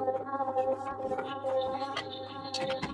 Thank you.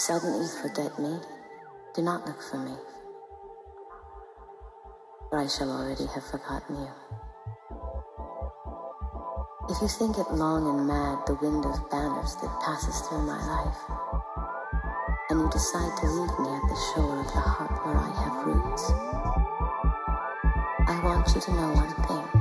Suddenly forget me. Do not look for me, for I shall already have forgotten you. If you think it long and mad, the wind of banners that passes through my life, and you decide to leave me at the shore of the heart where I have roots, I want you to know one thing.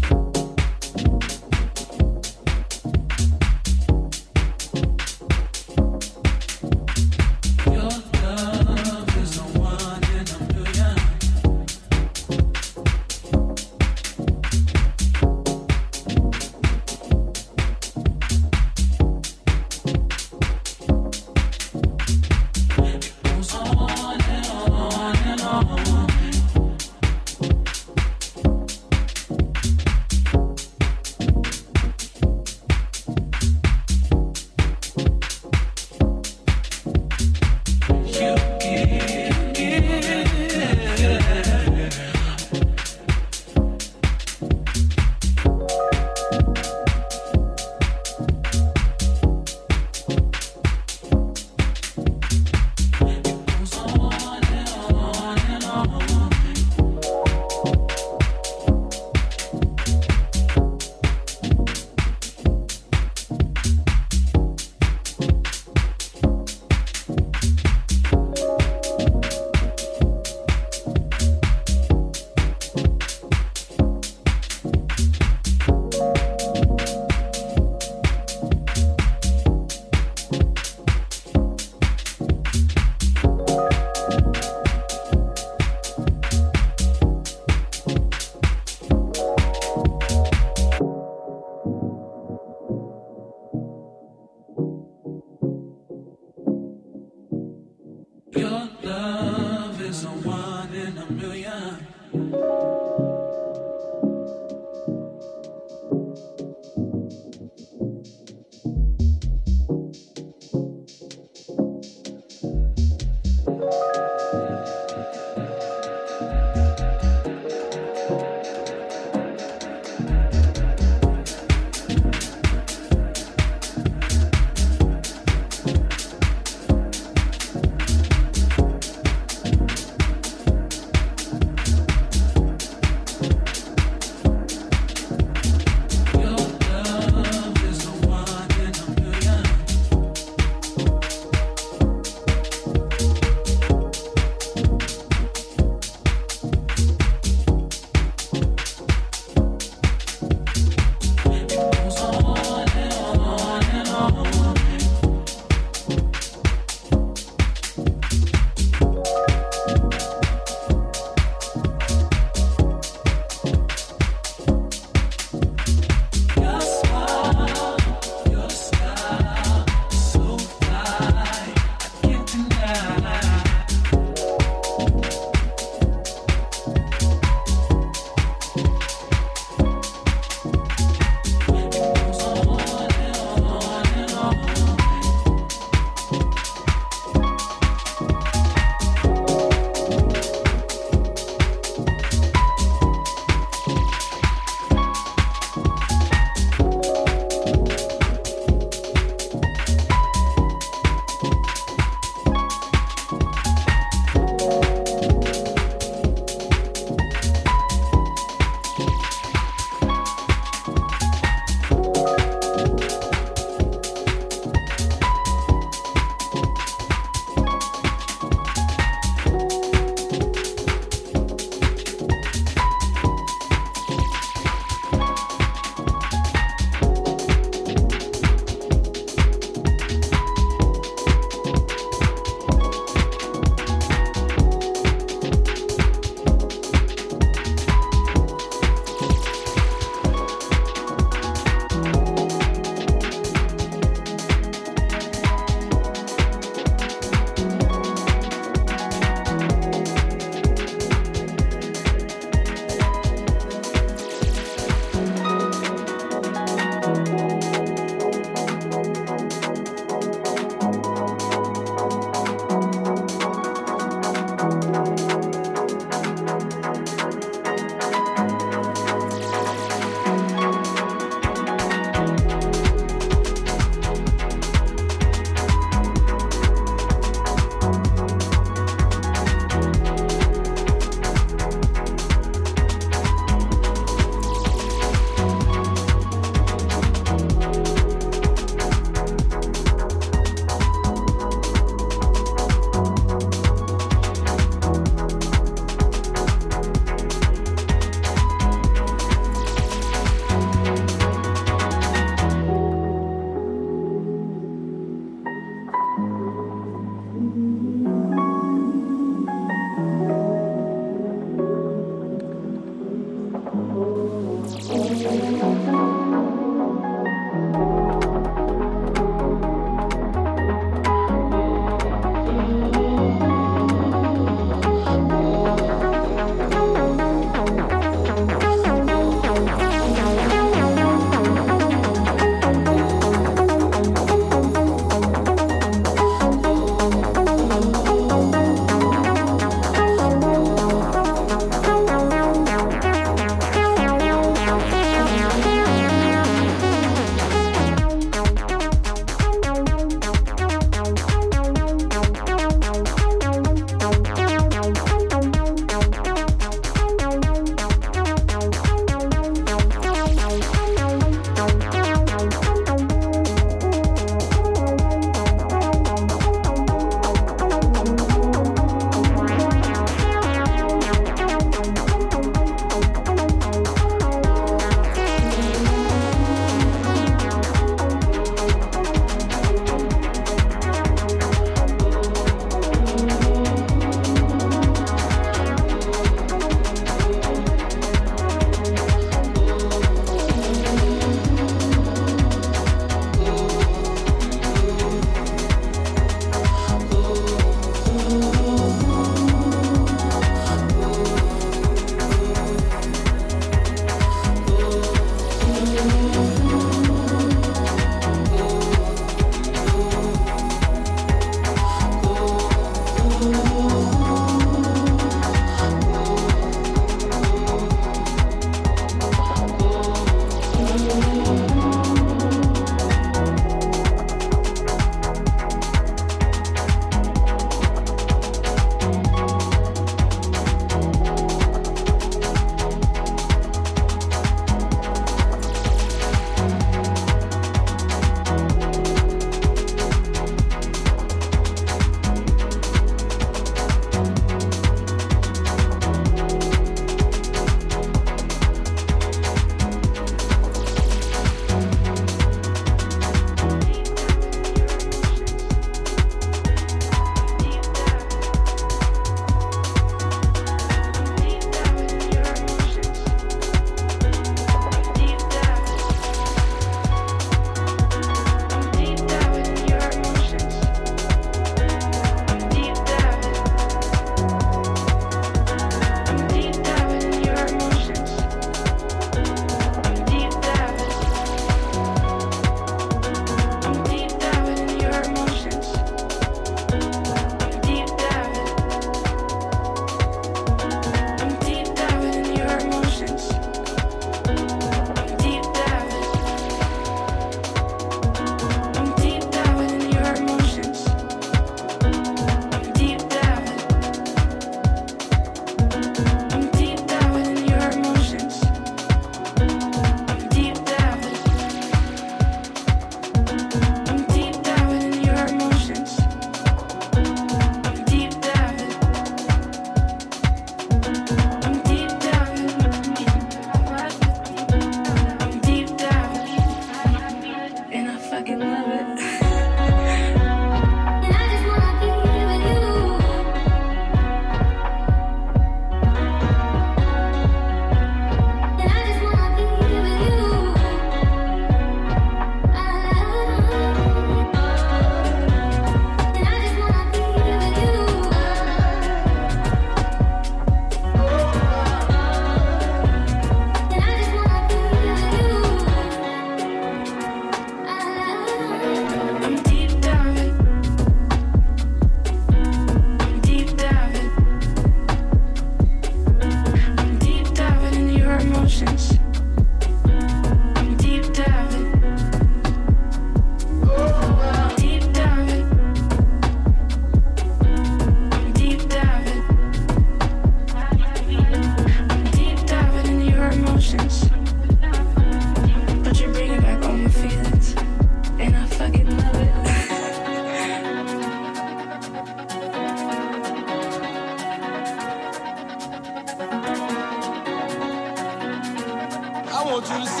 children